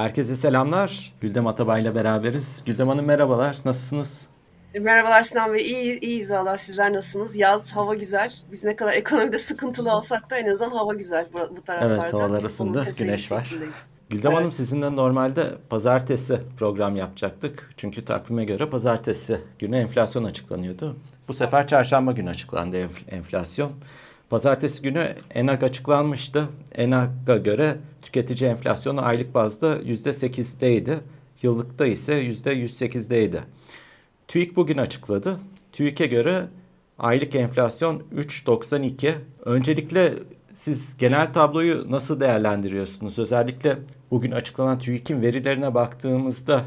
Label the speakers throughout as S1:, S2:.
S1: Herkese selamlar. Güldem Atabay'la beraberiz. Güldem Hanım merhabalar. Nasılsınız?
S2: Merhabalar Sinan Bey. İyi, iyiyiz valla. Sizler nasılsınız? Yaz, hava güzel. Biz ne kadar ekonomide sıkıntılı olsak da en azından hava güzel bu, bu taraflarda.
S1: Evet, havalar ısındı. Güneş var.
S2: içindeyiz.
S1: Güldem evet. Hanım sizinle normalde pazartesi program yapacaktık. Çünkü takvime göre pazartesi günü enflasyon açıklanıyordu. Bu sefer çarşamba günü açıklandı enflasyon. Pazartesi günü ENAG açıklanmıştı. ENAG'a göre tüketici enflasyonu aylık bazda %8'deydi. Yıllıkta ise %108'deydi. TÜİK bugün açıkladı. TÜİK'e göre aylık enflasyon 3.92. Öncelikle siz genel tabloyu nasıl değerlendiriyorsunuz? Özellikle bugün açıklanan TÜİK'in verilerine baktığımızda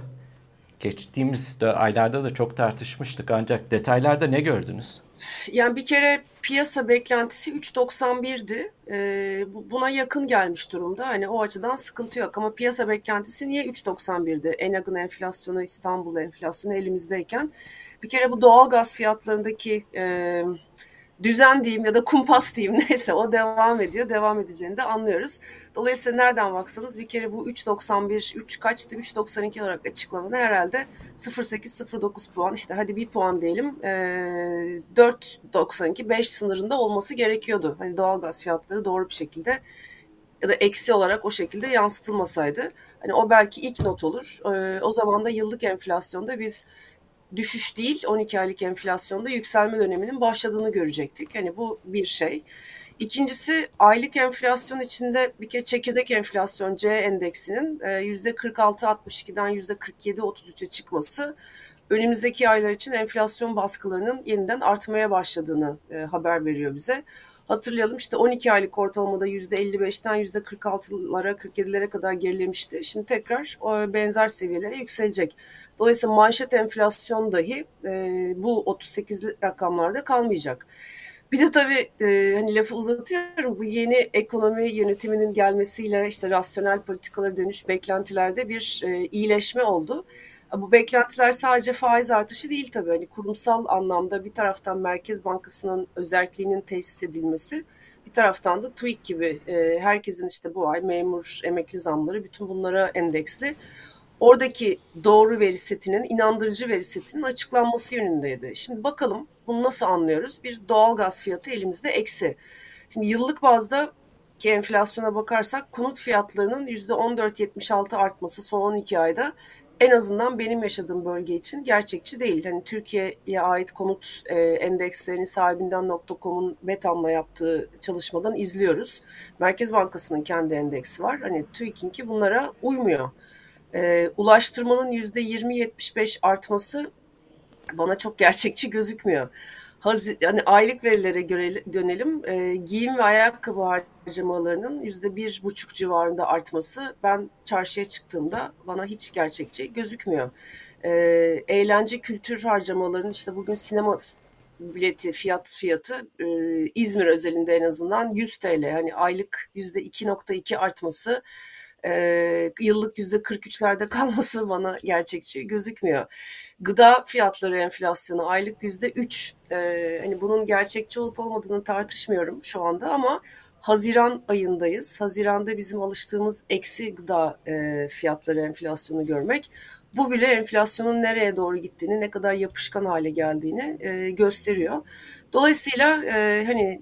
S1: geçtiğimiz de aylarda da çok tartışmıştık ancak detaylarda ne gördünüz?
S2: Yani bir kere piyasa beklentisi 3.91'di. Ee, buna yakın gelmiş durumda. Hani o açıdan sıkıntı yok ama piyasa beklentisi niye 3.91'di? Enag'ın enflasyonu, İstanbul enflasyonu elimizdeyken. Bir kere bu doğal gaz fiyatlarındaki e, düzen diyeyim ya da kumpas diyeyim neyse o devam ediyor. Devam edeceğini de anlıyoruz. Dolayısıyla nereden baksanız bir kere bu 3.91, 3 kaçtı? 3.92 olarak açıklanan herhalde 0.8-0.9 puan işte hadi bir puan diyelim e, 4.92 5 sınırında olması gerekiyordu. Hani doğalgaz fiyatları doğru bir şekilde ya da eksi olarak o şekilde yansıtılmasaydı. Hani o belki ilk not olur. E, o zaman da yıllık enflasyonda biz düşüş değil 12 aylık enflasyonda yükselme döneminin başladığını görecektik. Hani bu bir şey. İkincisi aylık enflasyon içinde bir kere çekirdek enflasyon C endeksinin %46-62'den %47-33'e çıkması önümüzdeki aylar için enflasyon baskılarının yeniden artmaya başladığını e, haber veriyor bize. Hatırlayalım işte 12 aylık ortalamada %55'ten %46'lara 47'lere kadar gerilemişti. Şimdi tekrar benzer seviyelere yükselecek. Dolayısıyla manşet enflasyon dahi e, bu 38 rakamlarda kalmayacak. Bir de tabii e, hani lafı uzatıyorum bu yeni ekonomi yönetiminin gelmesiyle işte rasyonel politikalara dönüş beklentilerde bir e, iyileşme oldu. Bu beklentiler sadece faiz artışı değil tabii. Hani kurumsal anlamda bir taraftan Merkez Bankası'nın özelliğinin tesis edilmesi, bir taraftan da TÜİK gibi e, herkesin işte bu ay memur, emekli zamları bütün bunlara endeksli. Oradaki doğru veri setinin, inandırıcı veri setinin açıklanması yönündeydi. Şimdi bakalım bunu nasıl anlıyoruz? Bir doğal gaz fiyatı elimizde eksi. Şimdi yıllık bazda ki enflasyona bakarsak konut fiyatlarının %14.76 artması son 12 ayda en azından benim yaşadığım bölge için gerçekçi değil. Hani Türkiye'ye ait konut e, endekslerini sahibinden.com'un Betam'la yaptığı çalışmadan izliyoruz. Merkez Bankası'nın kendi endeksi var. Hani TÜİK'inki bunlara uymuyor. E, ulaştırmanın %20-75 artması bana çok gerçekçi gözükmüyor. Hazi, yani aylık verilere göre dönelim. E, giyim ve ayakkabı harcamalarının yüzde bir buçuk civarında artması ben çarşıya çıktığımda bana hiç gerçekçi gözükmüyor. E, eğlence kültür harcamalarının işte bugün sinema bileti fiyat fiyatı e, İzmir özelinde en azından 100 TL. Hani aylık yüzde 2.2 artması e, yıllık yüzde 43'lerde kalması bana gerçekçi gözükmüyor. Gıda fiyatları enflasyonu aylık yüzde 3. E, hani bunun gerçekçi olup olmadığını tartışmıyorum şu anda ama Haziran ayındayız. Haziranda bizim alıştığımız eksi gıda e, fiyatları enflasyonu görmek. Bu bile enflasyonun nereye doğru gittiğini, ne kadar yapışkan hale geldiğini e, gösteriyor. Dolayısıyla e, hani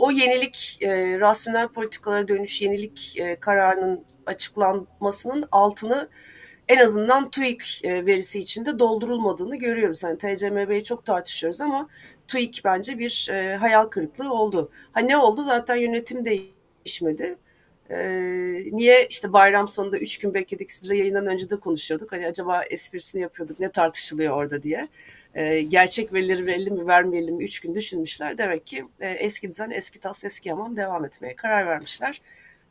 S2: o yenilik, e, rasyonel politikalara dönüş yenilik e, kararının açıklanmasının altını en azından TÜİK e, verisi içinde doldurulmadığını görüyoruz. Hani TCMB'yi çok tartışıyoruz ama TÜİK bence bir e, hayal kırıklığı oldu. Ha ne oldu? Zaten yönetim değişmedi. E, niye işte bayram sonunda üç gün bekledik sizle yayından önce de konuşuyorduk. Hani acaba esprisini yapıyorduk ne tartışılıyor orada diye. E, gerçek verileri verelim mi vermeyelim mi üç gün düşünmüşler. Demek ki e, eski düzen eski tas eski hamam devam etmeye karar vermişler.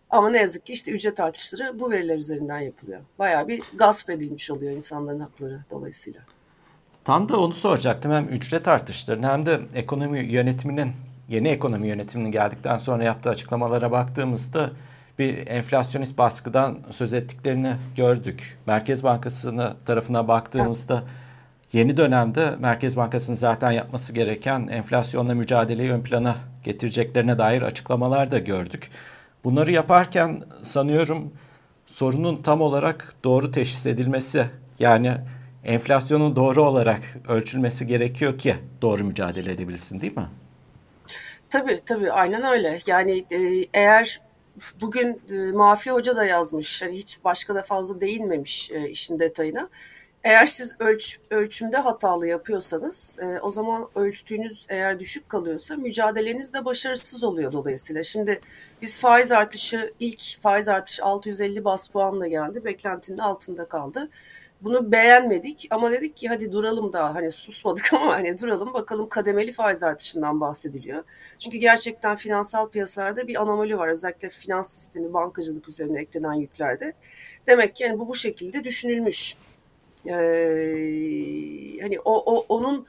S2: Ama ne yazık ki işte ücret artışları bu veriler üzerinden yapılıyor. Bayağı bir gasp edilmiş oluyor insanların hakları dolayısıyla.
S1: Tam da onu soracaktım. Hem ücret artışlarını hem de ekonomi yönetiminin, yeni ekonomi yönetiminin geldikten sonra yaptığı açıklamalara baktığımızda bir enflasyonist baskıdan söz ettiklerini gördük. Merkez Bankası'nın tarafına baktığımızda yeni dönemde Merkez Bankası'nın zaten yapması gereken enflasyonla mücadeleyi ön plana getireceklerine dair açıklamalar da gördük. Bunları yaparken sanıyorum sorunun tam olarak doğru teşhis edilmesi yani enflasyonun doğru olarak ölçülmesi gerekiyor ki doğru mücadele edebilsin değil mi?
S2: Tabii tabii aynen öyle. Yani e, eğer bugün e, Mafi Hoca da yazmış, hani hiç başka da fazla değinmemiş e, işin detayına. Eğer siz ölç, ölçümde hatalı yapıyorsanız e, o zaman ölçtüğünüz eğer düşük kalıyorsa mücadeleniz de başarısız oluyor dolayısıyla. Şimdi biz faiz artışı ilk faiz artışı 650 bas puanla geldi. Beklentinin altında kaldı. Bunu beğenmedik ama dedik ki hadi duralım daha hani susmadık ama hani duralım bakalım kademeli faiz artışından bahsediliyor. Çünkü gerçekten finansal piyasalarda bir anomali var özellikle finans sistemi bankacılık üzerine eklenen yüklerde. Demek ki yani bu bu şekilde düşünülmüş. Ee, hani o, o onun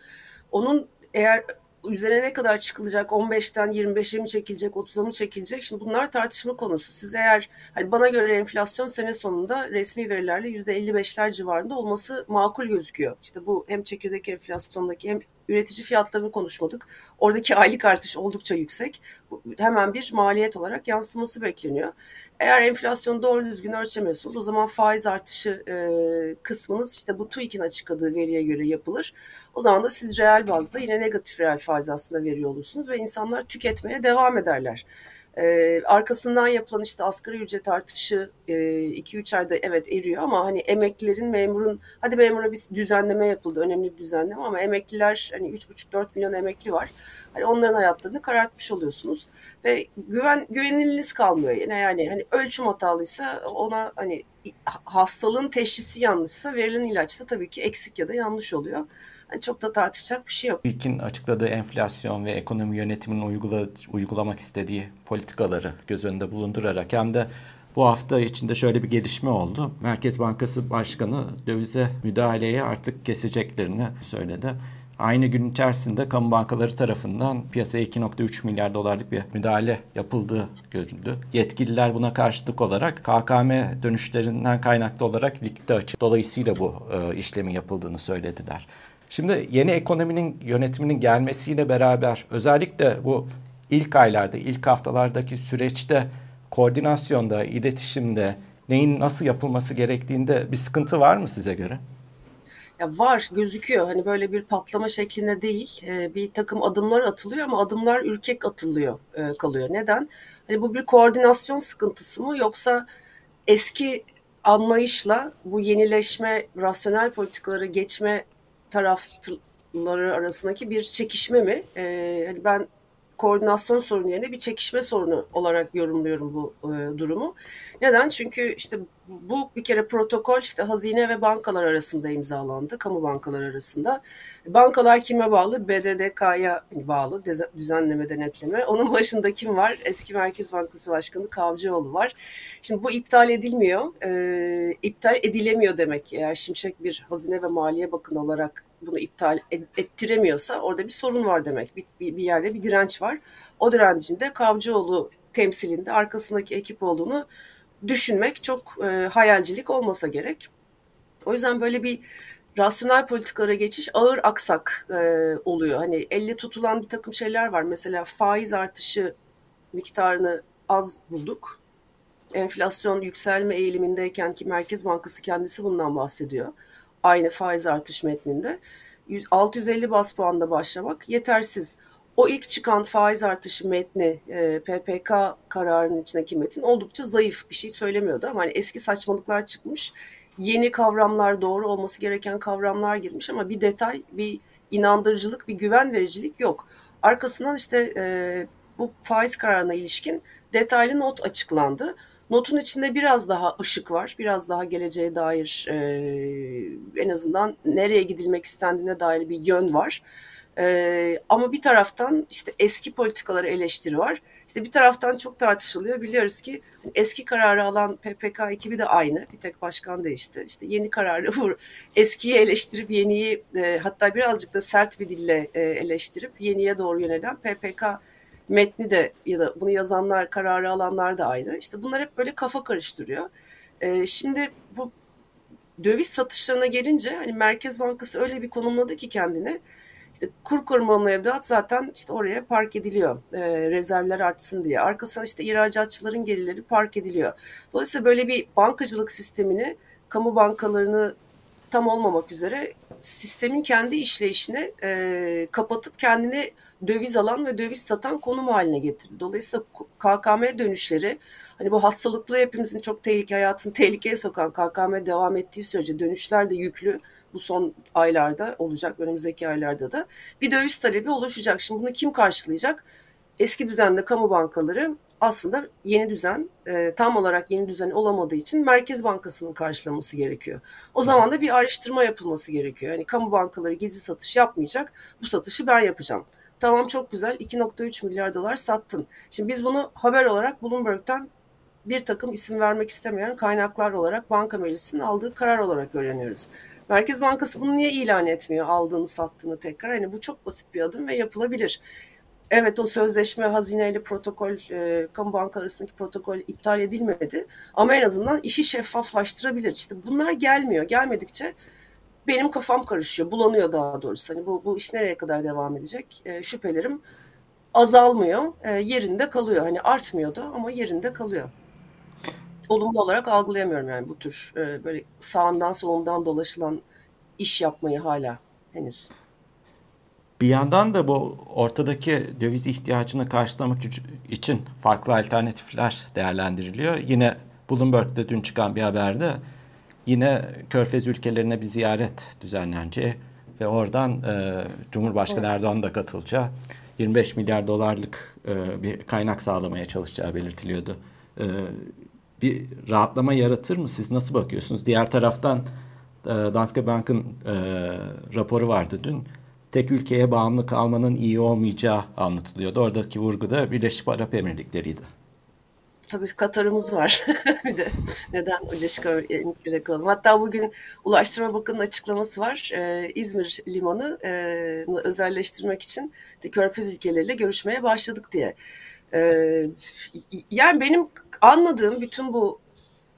S2: onun eğer üzerine ne kadar çıkılacak 15'ten 25'e mi çekilecek 30'a mı çekilecek şimdi bunlar tartışma konusu. Siz eğer hani bana göre enflasyon sene sonunda resmi verilerle %55'ler civarında olması makul gözüküyor. İşte bu hem çekirdek enflasyondaki hem üretici fiyatlarını konuşmadık. Oradaki aylık artış oldukça yüksek. Hemen bir maliyet olarak yansıması bekleniyor. Eğer enflasyonu doğru düzgün ölçemiyorsunuz o zaman faiz artışı e, kısmınız işte bu TÜİK'in açıkladığı veriye göre yapılır. O zaman da siz reel bazda yine negatif reel faiz aslında veriyor olursunuz ve insanlar tüketmeye devam ederler. Ee, arkasından yapılan işte asgari ücret artışı 2-3 e, ayda evet eriyor ama hani emeklilerin memurun hadi memura bir düzenleme yapıldı önemli bir düzenleme ama emekliler hani 3,5-4 milyon emekli var. Hani onların hayatlarını karartmış oluyorsunuz ve güven güveniliniz kalmıyor yine yani hani ölçüm hatalıysa ona hani hastalığın teşhisi yanlışsa verilen ilaçta tabii ki eksik ya da yanlış oluyor. Yani çok da tartışacak bir şey yok.
S1: İlkin açıkladığı enflasyon ve ekonomi yönetiminin uygula, uygulamak istediği politikaları göz önünde bulundurarak hem de bu hafta içinde şöyle bir gelişme oldu. Merkez Bankası Başkanı dövize müdahaleyi artık keseceklerini söyledi. Aynı gün içerisinde kamu bankaları tarafından piyasaya 2.3 milyar dolarlık bir müdahale yapıldığı görüldü. Yetkililer buna karşılık olarak KKM dönüşlerinden kaynaklı olarak likidite açık. Dolayısıyla bu e, işlemin yapıldığını söylediler. Şimdi yeni ekonominin yönetiminin gelmesiyle beraber özellikle bu ilk aylarda, ilk haftalardaki süreçte koordinasyonda, iletişimde neyin nasıl yapılması gerektiğinde bir sıkıntı var mı size göre?
S2: Ya var gözüküyor hani böyle bir patlama şeklinde değil e, bir takım adımlar atılıyor ama adımlar ürkek atılıyor e, kalıyor. Neden? Hani bu bir koordinasyon sıkıntısı mı yoksa eski anlayışla bu yenileşme, rasyonel politikaları geçme tarafları arasındaki bir çekişme mi? Ee, hani ben koordinasyon sorunu yerine bir çekişme sorunu olarak yorumluyorum bu e, durumu. Neden? Çünkü işte bu bir kere protokol işte hazine ve bankalar arasında imzalandı, kamu bankalar arasında. Bankalar kime bağlı? BDDK'ya bağlı, düzenleme denetleme. Onun başında kim var? Eski Merkez Bankası Başkanı Kavcıoğlu var. Şimdi bu iptal edilmiyor. E, iptal edilemiyor demek eğer Şimşek bir hazine ve maliye bakanı olarak bunu iptal ettiremiyorsa orada bir sorun var demek. Bir, bir, bir yerde bir direnç var. O direncin de Kavcıoğlu temsilinde arkasındaki ekip olduğunu düşünmek çok e, hayalcilik olmasa gerek. O yüzden böyle bir rasyonel politikalara geçiş ağır aksak e, oluyor. Hani elle tutulan bir takım şeyler var. Mesela faiz artışı miktarını az bulduk. Enflasyon yükselme eğilimindeyken ki Merkez Bankası kendisi bundan bahsediyor. Aynı faiz artış metninde. 650 bas puanda başlamak yetersiz o ilk çıkan faiz artışı metni e, PPK kararının içindeki metin oldukça zayıf bir şey söylemiyordu ama hani eski saçmalıklar çıkmış. Yeni kavramlar doğru olması gereken kavramlar girmiş ama bir detay, bir inandırıcılık, bir güven vericilik yok. Arkasından işte e, bu faiz kararına ilişkin detaylı not açıklandı. Notun içinde biraz daha ışık var, biraz daha geleceğe dair e, en azından nereye gidilmek istendiğine dair bir yön var. Ee, ama bir taraftan işte eski politikaları eleştiri var. İşte bir taraftan çok tartışılıyor. Biliyoruz ki eski kararı alan PPK ekibi de aynı. Bir tek başkan değişti. İşte yeni kararı vur. Eskiyi eleştirip yeniyi e, hatta birazcık da sert bir dille e, eleştirip yeniye doğru yönelen PPK metni de ya da bunu yazanlar, kararı alanlar da aynı. İşte bunlar hep böyle kafa karıştırıyor. E, şimdi bu döviz satışlarına gelince hani Merkez Bankası öyle bir konumladı ki kendini kur korumalı mevduat zaten işte oraya park ediliyor. E, rezervler artsın diye. Arkasına işte ihracatçıların gelirleri park ediliyor. Dolayısıyla böyle bir bankacılık sistemini, kamu bankalarını tam olmamak üzere sistemin kendi işleyişini e, kapatıp kendini döviz alan ve döviz satan konum haline getirdi. Dolayısıyla KKM dönüşleri hani bu hastalıklı hepimizin çok tehlike hayatını tehlikeye sokan KKM devam ettiği sürece dönüşler de yüklü bu son aylarda olacak, önümüzdeki aylarda da bir döviz talebi oluşacak. Şimdi bunu kim karşılayacak? Eski düzende kamu bankaları aslında yeni düzen e, tam olarak yeni düzen olamadığı için Merkez Bankası'nın karşılaması gerekiyor. O zaman da bir araştırma yapılması gerekiyor. Yani kamu bankaları gizli satış yapmayacak. Bu satışı ben yapacağım. Tamam çok güzel 2.3 milyar dolar sattın. Şimdi biz bunu haber olarak Bloomberg'den bir takım isim vermek istemeyen kaynaklar olarak banka meclisinin aldığı karar olarak öğreniyoruz. Merkez Bankası bunu niye ilan etmiyor aldığını sattığını tekrar? Hani bu çok basit bir adım ve yapılabilir. Evet o sözleşme hazineyle protokol, e, kamu banka arasındaki protokol iptal edilmedi. Ama en azından işi şeffaflaştırabilir. İşte bunlar gelmiyor. Gelmedikçe benim kafam karışıyor, bulanıyor daha doğrusu. Hani bu, bu iş nereye kadar devam edecek? E, şüphelerim azalmıyor, e, yerinde kalıyor. Hani artmıyordu ama yerinde kalıyor. Olumlu olarak algılayamıyorum yani bu tür e, böyle sağından solundan dolaşılan iş yapmayı hala henüz.
S1: Bir yandan da bu ortadaki döviz ihtiyacını karşılamak için farklı alternatifler değerlendiriliyor. Yine Bloomberg'de dün çıkan bir haberde yine Körfez ülkelerine bir ziyaret düzenleneceği ve oradan e, Cumhurbaşkanı evet. Erdoğan da katılacağı 25 milyar dolarlık e, bir kaynak sağlamaya çalışacağı belirtiliyordu. E, bir rahatlama yaratır mı? Siz nasıl bakıyorsunuz? Diğer taraftan e, Danske Bank'ın e, raporu vardı dün tek ülkeye bağımlı kalmanın iyi olmayacağı anlatılıyordu. Oradaki vurgu da Birleşik Arap Emirlikleri'ydi.
S2: Tabii Katar'ımız var. bir de neden Birleşik Arap Emirlikleri'ne kalalım. Hatta bugün Ulaştırma Bakanı'nın açıklaması var. Ee, İzmir Limanı e, özelleştirmek için de Körfez ülkeleriyle görüşmeye başladık diye. Ee, yani benim anladığım bütün bu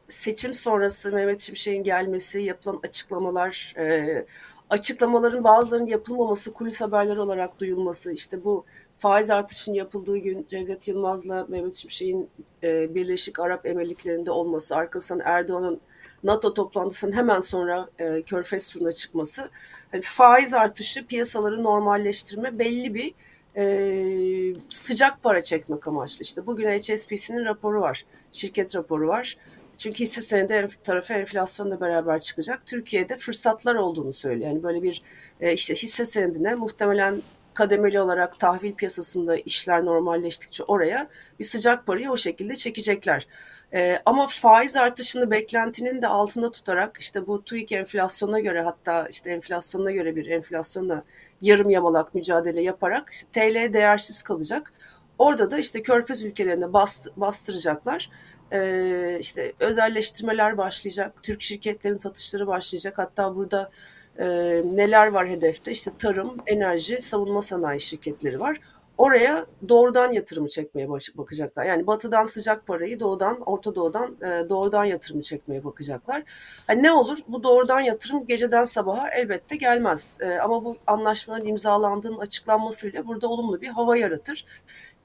S2: seçim sonrası Mehmet Şimşek'in gelmesi, yapılan açıklamalar, e, açıklamaların bazılarının yapılmaması, kulis haberleri olarak duyulması, işte bu faiz artışının yapıldığı gün Cevdet Yılmaz'la Mehmet Şimşek'in e, Birleşik Arap Emirlikleri'nde olması, arkasından Erdoğan'ın NATO toplantısının hemen sonra e, Körfez turuna çıkması, yani faiz artışı, piyasaları normalleştirme belli bir e, sıcak para çekmek amaçlı. İşte bugün HSBC'nin raporu var, şirket raporu var. Çünkü hisse senedi tarafı enflasyonla beraber çıkacak. Türkiye'de fırsatlar olduğunu söylüyor. Yani böyle bir e, işte hisse senedine muhtemelen kademeli olarak tahvil piyasasında işler normalleştikçe oraya bir sıcak parayı o şekilde çekecekler. Ee, ama faiz artışını beklentinin de altında tutarak işte bu TÜİK enflasyona göre hatta işte enflasyona göre bir enflasyonla yarım yamalak mücadele yaparak işte TL değersiz kalacak. Orada da işte körfez ülkelerine bast, bastıracaklar e, işte özelleştirmeler başlayacak, Türk şirketlerin satışları başlayacak. Hatta burada e, neler var hedefte? İşte tarım, enerji, savunma sanayi şirketleri var. Oraya doğrudan yatırımı çekmeye bakacaklar. Yani batıdan sıcak parayı doğudan, Orta Doğu'dan e, doğrudan yatırımı çekmeye bakacaklar. Yani ne olur? Bu doğrudan yatırım geceden sabaha elbette gelmez. E, ama bu anlaşmanın imzalandığının açıklanmasıyla burada olumlu bir hava yaratır.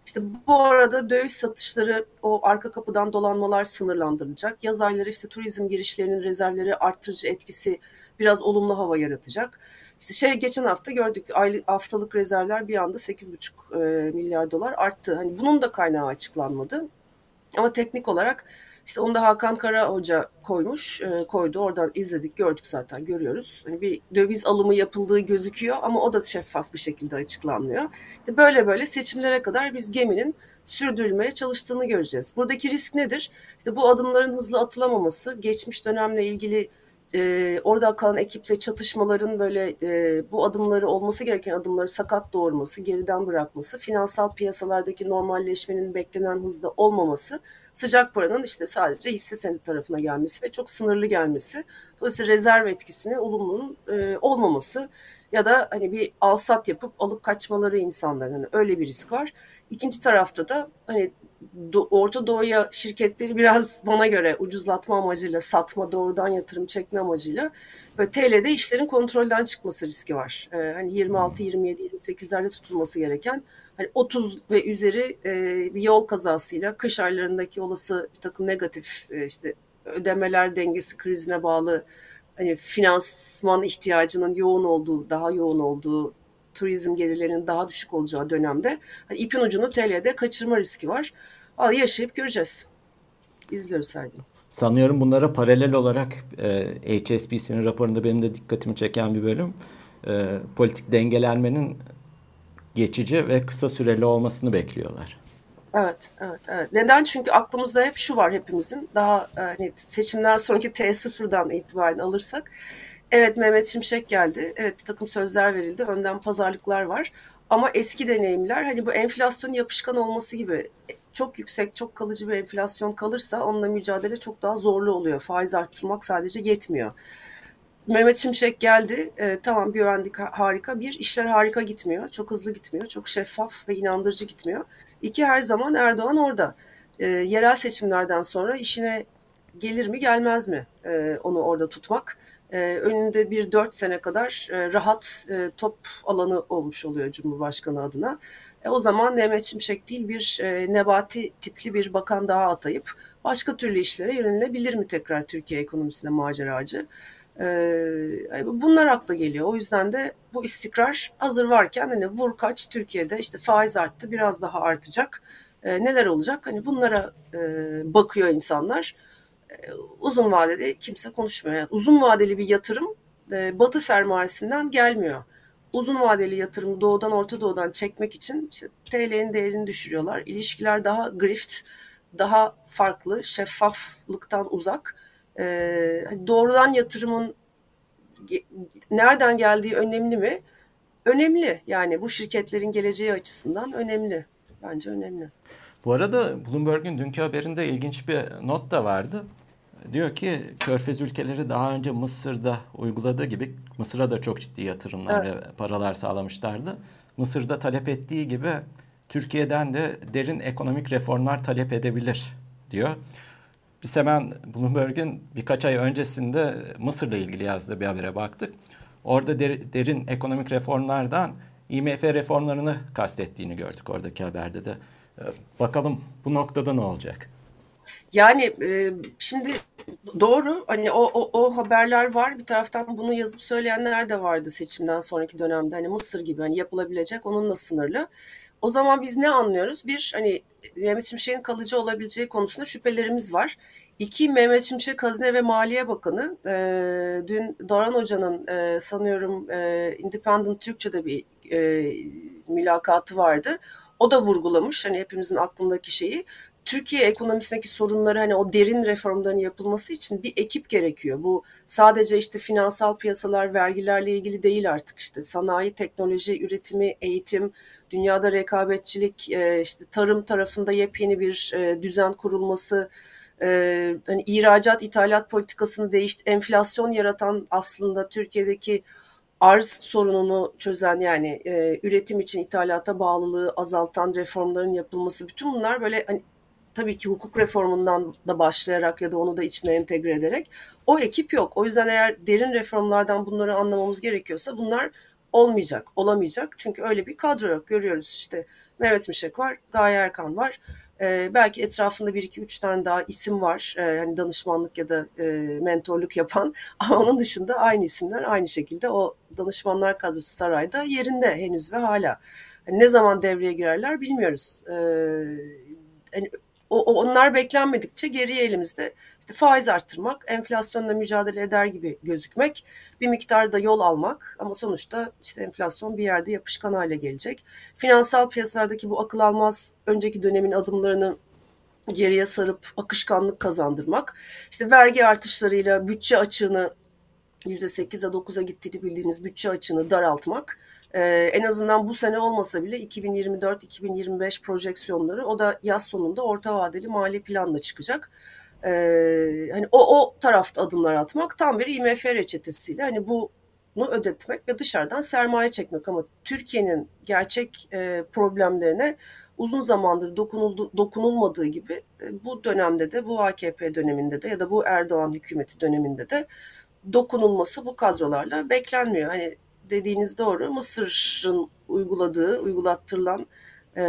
S2: İşte bu arada döviz satışları, o arka kapıdan dolanmalar sınırlandırılacak. Yaz ayları işte turizm girişlerinin rezervleri arttırıcı etkisi biraz olumlu hava yaratacak. İşte şey geçen hafta gördük aylık haftalık rezervler bir anda 8,5 milyar dolar arttı. Hani bunun da kaynağı açıklanmadı. Ama teknik olarak işte onu da Hakan Kara Hoca koymuş, e, koydu. Oradan izledik, gördük zaten, görüyoruz. Hani bir döviz alımı yapıldığı gözüküyor ama o da şeffaf bir şekilde açıklanmıyor. İşte böyle böyle seçimlere kadar biz geminin sürdürülmeye çalıştığını göreceğiz. Buradaki risk nedir? İşte bu adımların hızlı atılamaması, geçmiş dönemle ilgili e, orada kalan ekiple çatışmaların böyle e, bu adımları olması gereken adımları sakat doğurması, geriden bırakması, finansal piyasalardaki normalleşmenin beklenen hızda olmaması, sıcak paranın işte sadece hisse senedi tarafına gelmesi ve çok sınırlı gelmesi. Dolayısıyla rezerv etkisine olumlunun e, olmaması ya da hani bir alsat yapıp alıp kaçmaları insanların hani öyle bir risk var. İkinci tarafta da hani Do Orta Doğu'ya şirketleri biraz bana göre ucuzlatma amacıyla, satma, doğrudan yatırım çekme amacıyla böyle TL'de işlerin kontrolden çıkması riski var. Ee, hani 26, 27, 28'lerde tutulması gereken hani 30 ve üzeri e, bir yol kazasıyla kış aylarındaki olası bir takım negatif e, işte ödemeler dengesi krizine bağlı hani finansman ihtiyacının yoğun olduğu, daha yoğun olduğu turizm gelirlerinin daha düşük olacağı dönemde hani ipin ucunu TL'de kaçırma riski var. Al yaşayıp göreceğiz. İzliyoruz her gün.
S1: Sanıyorum bunlara paralel olarak e, HSBC'nin raporunda benim de dikkatimi çeken bir bölüm. E, politik dengelenmenin geçici ve kısa süreli olmasını bekliyorlar.
S2: Evet, evet, evet. Neden? Çünkü aklımızda hep şu var hepimizin. Daha hani seçimden sonraki T0'dan itibaren alırsak. Evet Mehmet Şimşek geldi. Evet bir takım sözler verildi. Önden pazarlıklar var. Ama eski deneyimler hani bu enflasyon yapışkan olması gibi çok yüksek, çok kalıcı bir enflasyon kalırsa onunla mücadele çok daha zorlu oluyor. Faiz arttırmak sadece yetmiyor. Mehmet Şimşek geldi. E, tamam güvenlik harika. Bir, işler harika gitmiyor. Çok hızlı gitmiyor. Çok şeffaf ve inandırıcı gitmiyor. İki, her zaman Erdoğan orada. E, yerel seçimlerden sonra işine gelir mi gelmez mi e, onu orada tutmak. E, önünde bir dört sene kadar e, rahat e, top alanı olmuş oluyor Cumhurbaşkanı adına. E, o zaman Mehmet Şimşek değil bir e, nebati tipli bir bakan daha atayıp başka türlü işlere yönelebilir mi tekrar Türkiye ekonomisinde maceracı? E, bunlar akla geliyor. O yüzden de bu istikrar hazır varken hani vur kaç Türkiye'de işte faiz arttı biraz daha artacak. E, neler olacak? Hani bunlara e, bakıyor insanlar. E, uzun vadede kimse konuşmuyor. Yani uzun vadeli bir yatırım e, batı sermayesinden gelmiyor uzun vadeli yatırımı doğudan Orta Doğu'dan çekmek için işte TL'nin değerini düşürüyorlar. İlişkiler daha grift, daha farklı, şeffaflıktan uzak. Hani doğrudan yatırımın nereden geldiği önemli mi? Önemli. Yani bu şirketlerin geleceği açısından önemli. Bence önemli.
S1: Bu arada Bloomberg'un dünkü haberinde ilginç bir not da vardı. Diyor ki Körfez ülkeleri daha önce Mısır'da uyguladığı gibi Mısır'a da çok ciddi yatırımlar evet. ve paralar sağlamışlardı. Mısır'da talep ettiği gibi Türkiye'den de derin ekonomik reformlar talep edebilir diyor. Biz hemen Bloomberg'in birkaç ay öncesinde Mısır'la ilgili yazdığı bir habere baktık. Orada der, derin ekonomik reformlardan IMF reformlarını kastettiğini gördük oradaki haberde de. Ee, bakalım bu noktada ne olacak?
S2: Yani e, şimdi doğru hani o, o, o haberler var bir taraftan bunu yazıp söyleyenler de vardı seçimden sonraki dönemde hani Mısır gibi hani yapılabilecek onunla sınırlı. O zaman biz ne anlıyoruz? Bir hani Mehmet Şimşek'in kalıcı olabileceği konusunda şüphelerimiz var. İki Mehmet Şimşek Hazine ve Maliye Bakanı e, dün Doran Hoca'nın e, sanıyorum e, Independent Türkçe'de bir e, mülakatı vardı. O da vurgulamış hani hepimizin aklındaki şeyi. Türkiye ekonomisindeki sorunları hani o derin reformların yapılması için bir ekip gerekiyor. Bu sadece işte finansal piyasalar, vergilerle ilgili değil artık işte sanayi, teknoloji, üretimi, eğitim, dünyada rekabetçilik, e, işte tarım tarafında yepyeni bir e, düzen kurulması, e, hani ihracat, ithalat politikasını değişti, enflasyon yaratan aslında Türkiye'deki arz sorununu çözen yani üretim için ithalata bağlılığı azaltan reformların yapılması bütün bunlar böyle hani tabii ki hukuk reformundan da başlayarak ya da onu da içine entegre ederek o ekip yok. O yüzden eğer derin reformlardan bunları anlamamız gerekiyorsa bunlar olmayacak, olamayacak. Çünkü öyle bir kadro yok. Görüyoruz işte Mehmet Mişek var, Gaye Erkan var. Ee, belki etrafında bir iki üç tane daha isim var. Ee, yani danışmanlık ya da e, mentorluk yapan. Ama onun dışında aynı isimler aynı şekilde o danışmanlar kadrosu sarayda yerinde henüz ve hala. Yani ne zaman devreye girerler bilmiyoruz. Ee, yani o, onlar beklenmedikçe geriye elimizde. İşte faiz arttırmak, enflasyonla mücadele eder gibi gözükmek, bir miktarda yol almak. Ama sonuçta işte enflasyon bir yerde yapışkan hale gelecek. Finansal piyasalardaki bu akıl almaz önceki dönemin adımlarını geriye sarıp akışkanlık kazandırmak, işte vergi artışlarıyla bütçe açığını %8'e 9'a gittiğini bildiğimiz bütçe açığını daraltmak ee, en azından bu sene olmasa bile 2024-2025 projeksiyonları o da yaz sonunda orta vadeli mali planla çıkacak. Ee, hani o, o tarafta adımlar atmak tam bir IMF reçetesiyle hani bu ödetmek ve dışarıdan sermaye çekmek ama Türkiye'nin gerçek e, problemlerine uzun zamandır dokunuldu, dokunulmadığı gibi e, bu dönemde de bu AKP döneminde de ya da bu Erdoğan hükümeti döneminde de dokunulması bu kadrolarla beklenmiyor. Hani dediğiniz doğru Mısır'ın uyguladığı, uygulattırılan e,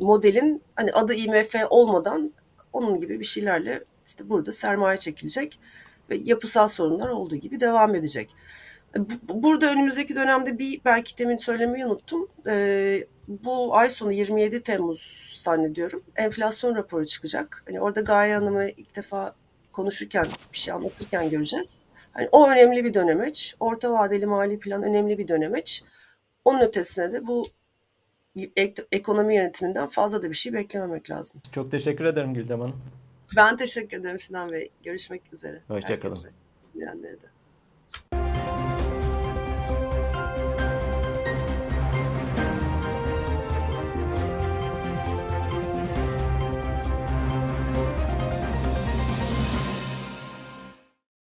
S2: modelin hani adı IMF olmadan onun gibi bir şeylerle işte burada sermaye çekilecek ve yapısal sorunlar olduğu gibi devam edecek. Burada önümüzdeki dönemde bir belki demin söylemeyi unuttum. Ee, bu ay sonu 27 Temmuz zannediyorum enflasyon raporu çıkacak. Hani orada Gaye Hanım'ı ilk defa konuşurken bir şey anlatırken göreceğiz. Hani o önemli bir dönemeç. Orta vadeli mali plan önemli bir dönemeç. Onun ötesine de bu ek- ekonomi yönetiminden fazla da bir şey beklememek lazım.
S1: Çok teşekkür ederim Güldem Hanım.
S2: Ben teşekkür ederim Sinan Bey. Görüşmek üzere.
S1: Hoşçakalın.
S2: Herkese,